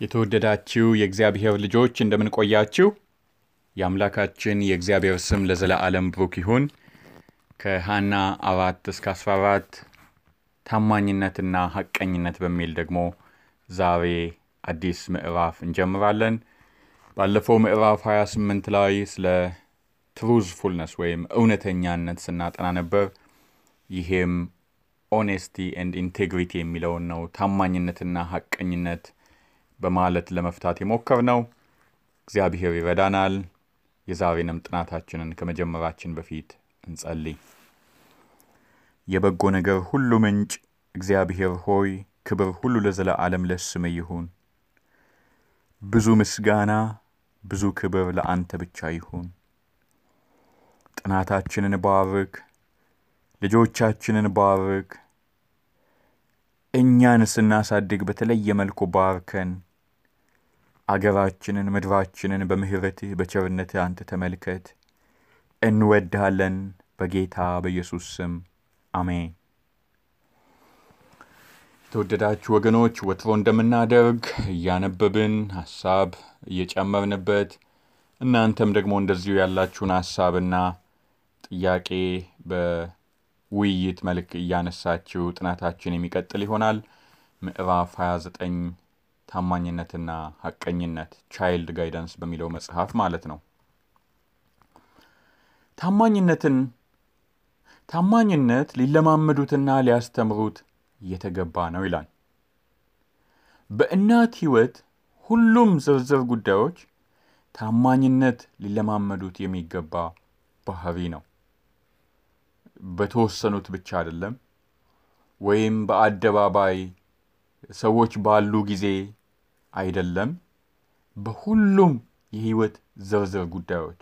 የተወደዳችሁ የእግዚአብሔር ልጆች እንደምን ቆያችሁ? የአምላካችን የእግዚአብሔር ስም ለዘላለም ብሩክ ይሁን። ከሐና አራት እስከ አስራ አራት ታማኝነትና ሐቀኝነት በሚል ደግሞ ዛሬ አዲስ ምዕራፍ እንጀምራለን። ባለፈው ምዕራፍ 28 ላይ ስለ ትሩዝፉልነስ ወይም እውነተኛነት ስናጠና ነበር። ይሄም Honesty and integrity የሚለውን ነው። ታማኝነትና ሐቀኝነት በማለት ለመፍታት የሞከርነው። እግዚአብሔር ይረዳናል። የዛሬንም ጥናታችንን ከመጀመራችን በፊት እንጸልይ። የበጎ ነገር ሁሉ ምንጭ እግዚአብሔር ሆይ ክብር ሁሉ ለዘለዓለም ለስምህ ይሁን። ብዙ ምስጋና፣ ብዙ ክብር ለአንተ ብቻ ይሁን። ጥናታችንን ባርክ፣ ልጆቻችንን ባርክ። እኛን ስናሳድግ በተለየ መልኩ ባርከን። አገራችንን፣ ምድራችንን በምሕረትህ በቸርነትህ አንተ ተመልከት። እንወድሃለን በጌታ በኢየሱስ ስም አሜን። የተወደዳችሁ ወገኖች ወትሮ እንደምናደርግ እያነበብን ሀሳብ እየጨመርንበት እናንተም ደግሞ እንደዚሁ ያላችሁን ሀሳብና ጥያቄ በውይይት መልክ እያነሳችሁ ጥናታችን የሚቀጥል ይሆናል። ምዕራፍ 29 ታማኝነትና ሐቀኝነት ቻይልድ ጋይዳንስ በሚለው መጽሐፍ ማለት ነው። ታማኝነትን ታማኝነት ሊለማመዱትና ሊያስተምሩት እየተገባ ነው ይላል። በእናት ሕይወት ሁሉም ዝርዝር ጉዳዮች ታማኝነት ሊለማመዱት የሚገባ ባህሪ ነው። በተወሰኑት ብቻ አይደለም፣ ወይም በአደባባይ ሰዎች ባሉ ጊዜ አይደለም። በሁሉም የሕይወት ዝርዝር ጉዳዮች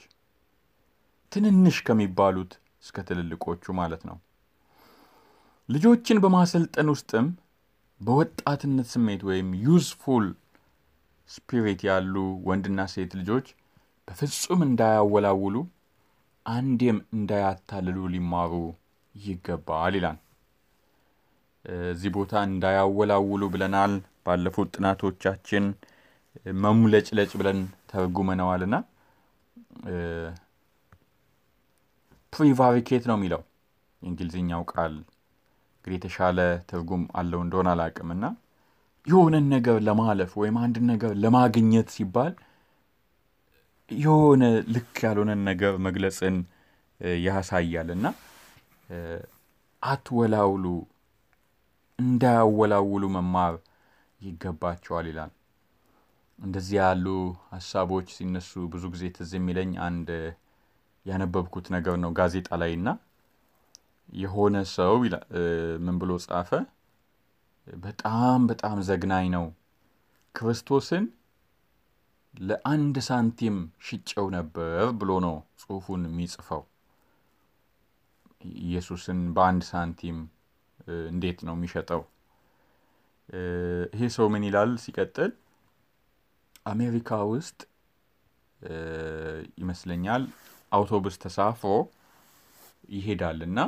ትንንሽ ከሚባሉት እስከ ትልልቆቹ ማለት ነው። ልጆችን በማሰልጠን ውስጥም በወጣትነት ስሜት ወይም youthful spirit ያሉ ወንድና ሴት ልጆች በፍጹም እንዳያወላውሉ አንዴም እንዳያታልሉ ሊማሩ ይገባል ይላል። እዚህ ቦታ እንዳያወላውሉ ብለናል። ባለፉት ጥናቶቻችን መሙለጭለጭ ብለን ተርጉመነዋልና ፕሪቫሪኬት ነው የሚለው የእንግሊዝኛው ቃል እንግዲህ የተሻለ ትርጉም አለው እንደሆነ አላውቅም እና የሆነን ነገር ለማለፍ ወይም አንድን ነገር ለማግኘት ሲባል የሆነ ልክ ያልሆነን ነገር መግለጽን ያሳያል እና አትወላውሉ፣ እንዳያወላውሉ መማር ይገባቸዋል ይላል። እንደዚህ ያሉ ሀሳቦች ሲነሱ ብዙ ጊዜ ትዝ የሚለኝ አንድ ያነበብኩት ነገር ነው ጋዜጣ ላይ እና የሆነ ሰው ምን ብሎ ጻፈ? በጣም በጣም ዘግናኝ ነው። ክርስቶስን ለአንድ ሳንቲም ሽጨው ነበር ብሎ ነው ጽሑፉን የሚጽፈው። ኢየሱስን በአንድ ሳንቲም እንዴት ነው የሚሸጠው? ይሄ ሰው ምን ይላል ሲቀጥል፣ አሜሪካ ውስጥ ይመስለኛል አውቶቡስ ተሳፍሮ ይሄዳል እና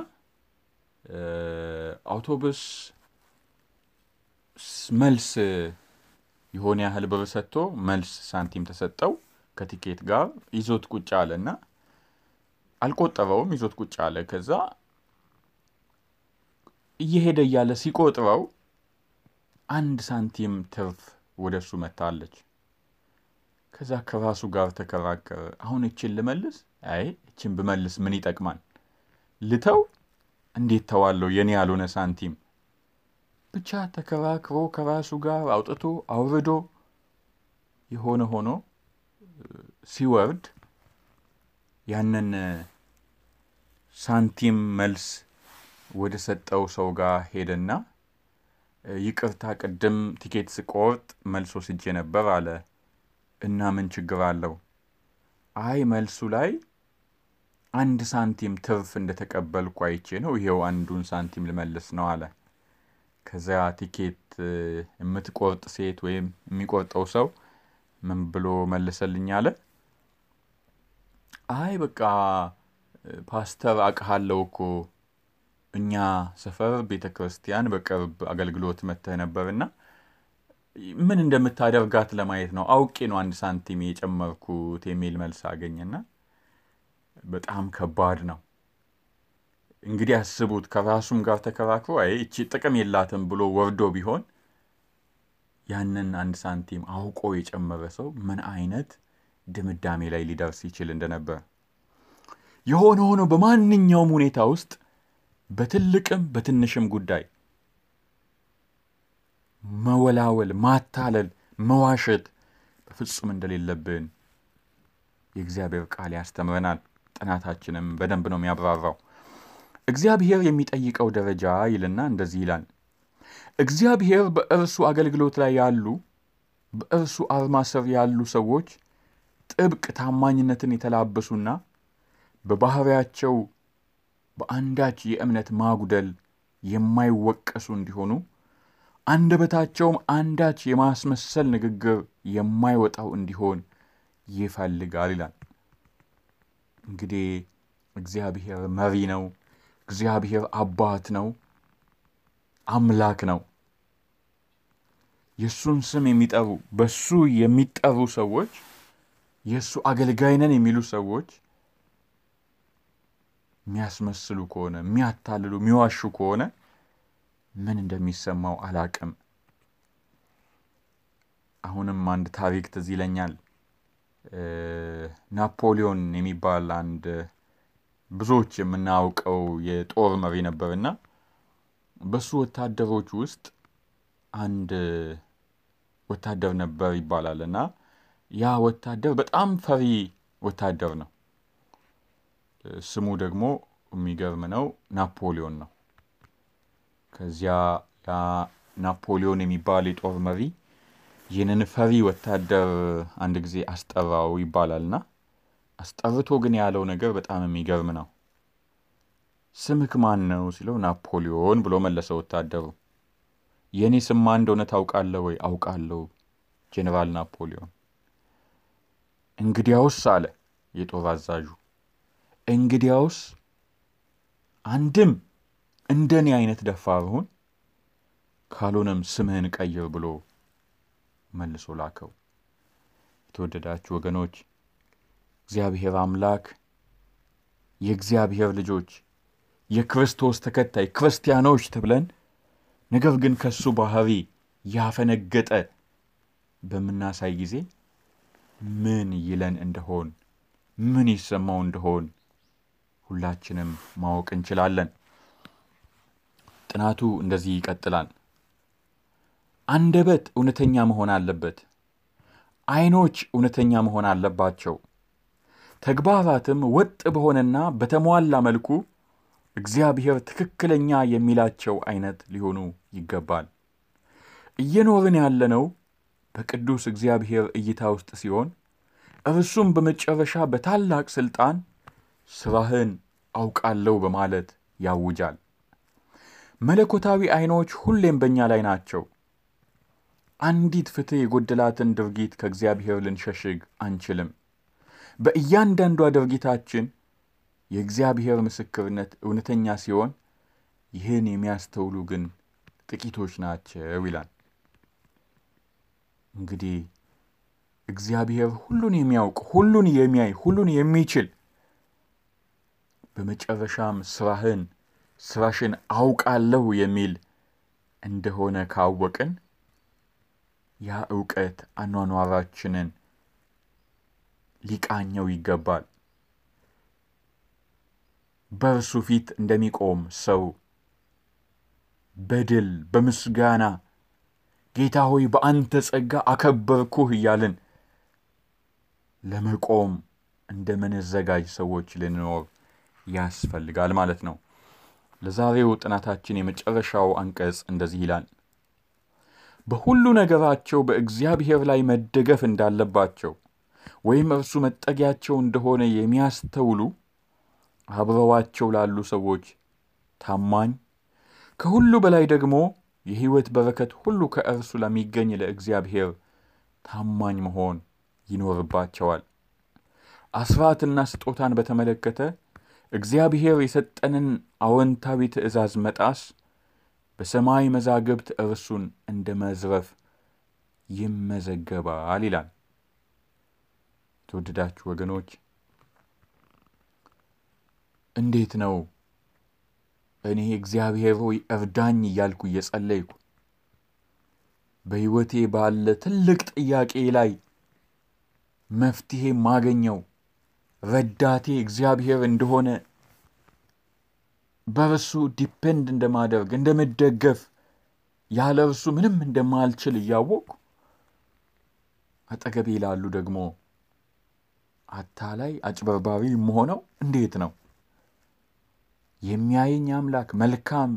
አውቶቡስ መልስ የሆነ ያህል ብር ሰጥቶ መልስ ሳንቲም ተሰጠው ከቲኬት ጋር ይዞት ቁጭ አለ እና አልቆጠረውም። ይዞት ቁጭ አለ። ከዛ እየሄደ እያለ ሲቆጥረው አንድ ሳንቲም ትርፍ ወደ እሱ መታለች። ከዛ ከራሱ ጋር ተከራከረ። አሁን እችን ልመልስ? አይ እችን ብመልስ ምን ይጠቅማል? ልተው? እንዴት ተዋለው? የኔ ያልሆነ ሳንቲም ብቻ ተከራክሮ ከራሱ ጋር አውጥቶ አውርዶ የሆነ ሆኖ ሲወርድ ያንን ሳንቲም መልስ ወደ ሰጠው ሰው ጋር ሄደና ይቅርታ፣ ቅድም ቲኬት ስቆርጥ መልስ ወስጄ ነበር አለ እና ምን ችግር አለው? አይ መልሱ ላይ አንድ ሳንቲም ትርፍ እንደተቀበልኩ አይቼ ነው፣ ይሄው አንዱን ሳንቲም ልመልስ ነው አለ። ከዚያ ቲኬት የምትቆርጥ ሴት ወይም የሚቆርጠው ሰው ምን ብሎ መለሰልኝ አለ? አይ በቃ ፓስተር አውቅሃለሁ እኮ እኛ ሰፈር ቤተ ክርስቲያን በቅርብ አገልግሎት መጥተህ ነበርና ምን እንደምታደርጋት ለማየት ነው። አውቄ ነው አንድ ሳንቲም የጨመርኩት የሚል መልስ አገኘና በጣም ከባድ ነው። እንግዲህ አስቡት፣ ከራሱም ጋር ተከራክሮ አይ እቺ ጥቅም የላትም ብሎ ወርዶ ቢሆን ያንን አንድ ሳንቲም አውቆ የጨመረ ሰው ምን አይነት ድምዳሜ ላይ ሊደርስ ይችል እንደነበር። የሆነ ሆኖ በማንኛውም ሁኔታ ውስጥ በትልቅም በትንሽም ጉዳይ መወላወል፣ ማታለል፣ መዋሸት በፍጹም እንደሌለብን የእግዚአብሔር ቃል ያስተምረናል። ጥናታችንም በደንብ ነው የሚያብራራው። እግዚአብሔር የሚጠይቀው ደረጃ ይልና እንደዚህ ይላል። እግዚአብሔር በእርሱ አገልግሎት ላይ ያሉ በእርሱ አርማ ስር ያሉ ሰዎች ጥብቅ ታማኝነትን የተላበሱና በባህሪያቸው በአንዳች የእምነት ማጉደል የማይወቀሱ እንዲሆኑ አንደበታቸውም አንዳች የማስመሰል ንግግር የማይወጣው እንዲሆን ይፈልጋል ይላል። እንግዲህ እግዚአብሔር መሪ ነው። እግዚአብሔር አባት ነው፣ አምላክ ነው። የእሱን ስም የሚጠሩ በሱ የሚጠሩ ሰዎች የእሱ አገልጋይ ነን የሚሉ ሰዎች የሚያስመስሉ ከሆነ የሚያታልሉ፣ የሚዋሹ ከሆነ ምን እንደሚሰማው አላቅም። አሁንም አንድ ታሪክ ትዝ ይለኛል። ናፖሊዮን የሚባል አንድ ብዙዎች የምናውቀው የጦር መሪ ነበርና በሱ ወታደሮች ውስጥ አንድ ወታደር ነበር ይባላል እና ያ ወታደር በጣም ፈሪ ወታደር ነው። ስሙ ደግሞ የሚገርም ነው፣ ናፖሊዮን ነው። ከዚያ ያ ናፖሊዮን የሚባል የጦር መሪ ይህንን ፈሪ ወታደር አንድ ጊዜ አስጠራው ይባላልና አስጠርቶ ግን ያለው ነገር በጣም የሚገርም ነው። ስምክ ማን ነው ሲለው ናፖሊዮን ብሎ መለሰ ወታደሩ። የእኔ ስም ማን እንደሆነ ታውቃለህ ወይ? አውቃለሁ፣ ጄኔራል ናፖሊዮን። እንግዲያውስ አለ የጦር አዛዡ፣ እንግዲያውስ አንድም እንደ እኔ አይነት ደፋር ሁን፣ ካልሆነም ስምህን ቀይር ብሎ መልሶ ላከው። የተወደዳችሁ ወገኖች እግዚአብሔር አምላክ የእግዚአብሔር ልጆች የክርስቶስ ተከታይ ክርስቲያኖች ተብለን ነገር ግን ከሱ ባህሪ ያፈነገጠ በምናሳይ ጊዜ ምን ይለን እንደሆን ምን ይሰማው እንደሆን ሁላችንም ማወቅ እንችላለን። ጥናቱ እንደዚህ ይቀጥላል። አንደበት እውነተኛ መሆን አለበት። ዓይኖች እውነተኛ መሆን አለባቸው። ተግባራትም ወጥ በሆነና በተሟላ መልኩ እግዚአብሔር ትክክለኛ የሚላቸው አይነት ሊሆኑ ይገባል። እየኖርን ያለነው በቅዱስ እግዚአብሔር እይታ ውስጥ ሲሆን እርሱም በመጨረሻ በታላቅ ሥልጣን ሥራህን አውቃለሁ በማለት ያውጃል። መለኮታዊ ዓይኖች ሁሌም በእኛ ላይ ናቸው። አንዲት ፍትሕ የጎደላትን ድርጊት ከእግዚአብሔር ልንሸሽግ አንችልም። በእያንዳንዷ ድርጊታችን የእግዚአብሔር ምስክርነት እውነተኛ ሲሆን ይህን የሚያስተውሉ ግን ጥቂቶች ናቸው ይላል። እንግዲህ እግዚአብሔር ሁሉን የሚያውቅ ሁሉን የሚያይ ሁሉን የሚችል በመጨረሻም ስራህን ስራሽን አውቃለሁ የሚል እንደሆነ ካወቅን ያ እውቀት አኗኗራችንን ሊቃኘው ይገባል። በእርሱ ፊት እንደሚቆም ሰው በድል በምስጋና ጌታ ሆይ በአንተ ጸጋ አከበርኩህ እያልን ለመቆም እንደምንዘጋጅ ሰዎች ልንኖር ያስፈልጋል ማለት ነው። ለዛሬው ጥናታችን የመጨረሻው አንቀጽ እንደዚህ ይላል። በሁሉ ነገራቸው በእግዚአብሔር ላይ መደገፍ እንዳለባቸው ወይም እርሱ መጠጊያቸው እንደሆነ የሚያስተውሉ አብረዋቸው ላሉ ሰዎች ታማኝ፣ ከሁሉ በላይ ደግሞ የሕይወት በረከት ሁሉ ከእርሱ ለሚገኝ ለእግዚአብሔር ታማኝ መሆን ይኖርባቸዋል። አስራትና ስጦታን በተመለከተ እግዚአብሔር የሰጠንን አዎንታዊ ትእዛዝ መጣስ በሰማይ መዛግብት እርሱን እንደ መዝረፍ ይመዘገባል ይላል። ተወደዳችሁ ወገኖች እንዴት ነው እኔ እግዚአብሔር ሆይ እርዳኝ እያልኩ እየጸለይኩ በሕይወቴ ባለ ትልቅ ጥያቄ ላይ መፍትሔ ማገኘው ረዳቴ እግዚአብሔር እንደሆነ በእርሱ ዲፔንድ እንደማደርግ እንደምደገፍ ያለ እርሱ ምንም እንደማልችል እያወቅኩ አጠገቤ ላሉ ደግሞ አታላይ አጭበርባሪ የምሆነው እንዴት ነው? የሚያየኝ አምላክ መልካም፣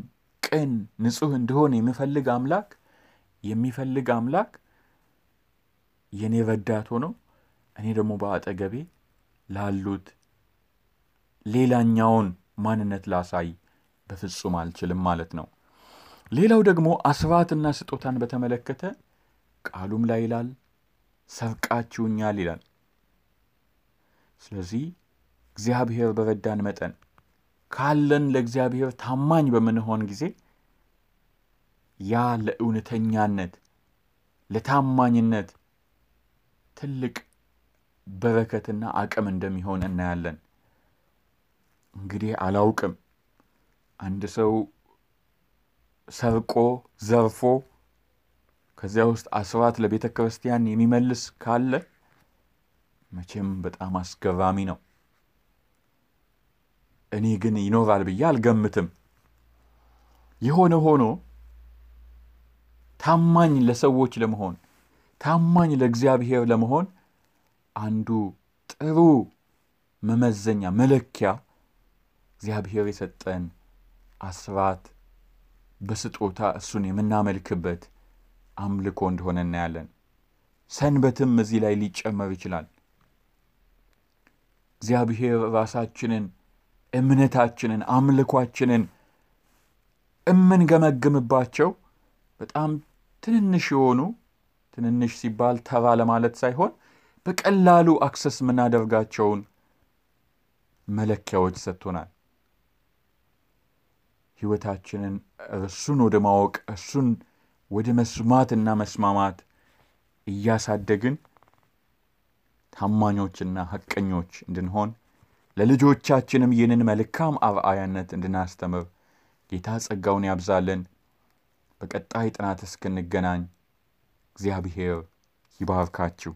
ቅን፣ ንጹሕ እንደሆነ የሚፈልግ አምላክ የሚፈልግ አምላክ የእኔ ረዳት ሆነው እኔ ደግሞ በአጠገቤ ላሉት ሌላኛውን ማንነት ላሳይ በፍጹም አልችልም ማለት ነው። ሌላው ደግሞ አስራትና ስጦታን በተመለከተ ቃሉም ላይ ይላል ሰርቃችሁኛል ይላል። ስለዚህ እግዚአብሔር በረዳን መጠን ካለን ለእግዚአብሔር ታማኝ በምንሆን ጊዜ ያ ለእውነተኛነት ለታማኝነት ትልቅ በረከትና አቅም እንደሚሆን እናያለን። እንግዲህ አላውቅም አንድ ሰው ሰርቆ ዘርፎ ከዚያ ውስጥ አስራት ለቤተ ክርስቲያን የሚመልስ ካለ መቼም በጣም አስገራሚ ነው። እኔ ግን ይኖራል ብዬ አልገምትም። የሆነ ሆኖ ታማኝ ለሰዎች ለመሆን ታማኝ ለእግዚአብሔር ለመሆን አንዱ ጥሩ መመዘኛ መለኪያ እግዚአብሔር የሰጠን አስራት በስጦታ እሱን የምናመልክበት አምልኮ እንደሆነ እናያለን። ሰንበትም እዚህ ላይ ሊጨመር ይችላል። እግዚአብሔር ራሳችንን፣ እምነታችንን፣ አምልኳችንን እምንገመግምባቸው በጣም ትንንሽ የሆኑ ትንንሽ ሲባል ተራ ለማለት ሳይሆን በቀላሉ access የምናደርጋቸውን መለኪያዎች ሰጥቶናል። ሕይወታችንን እርሱን ወደ ማወቅ እርሱን ወደ መስማትና መስማማት እያሳደግን ታማኞችና ሐቀኞች እንድንሆን ለልጆቻችንም ይህንን መልካም አርአያነት እንድናስተምር ጌታ ጸጋውን ያብዛልን። በቀጣይ ጥናት እስክንገናኝ እግዚአብሔር ይባርካችሁ።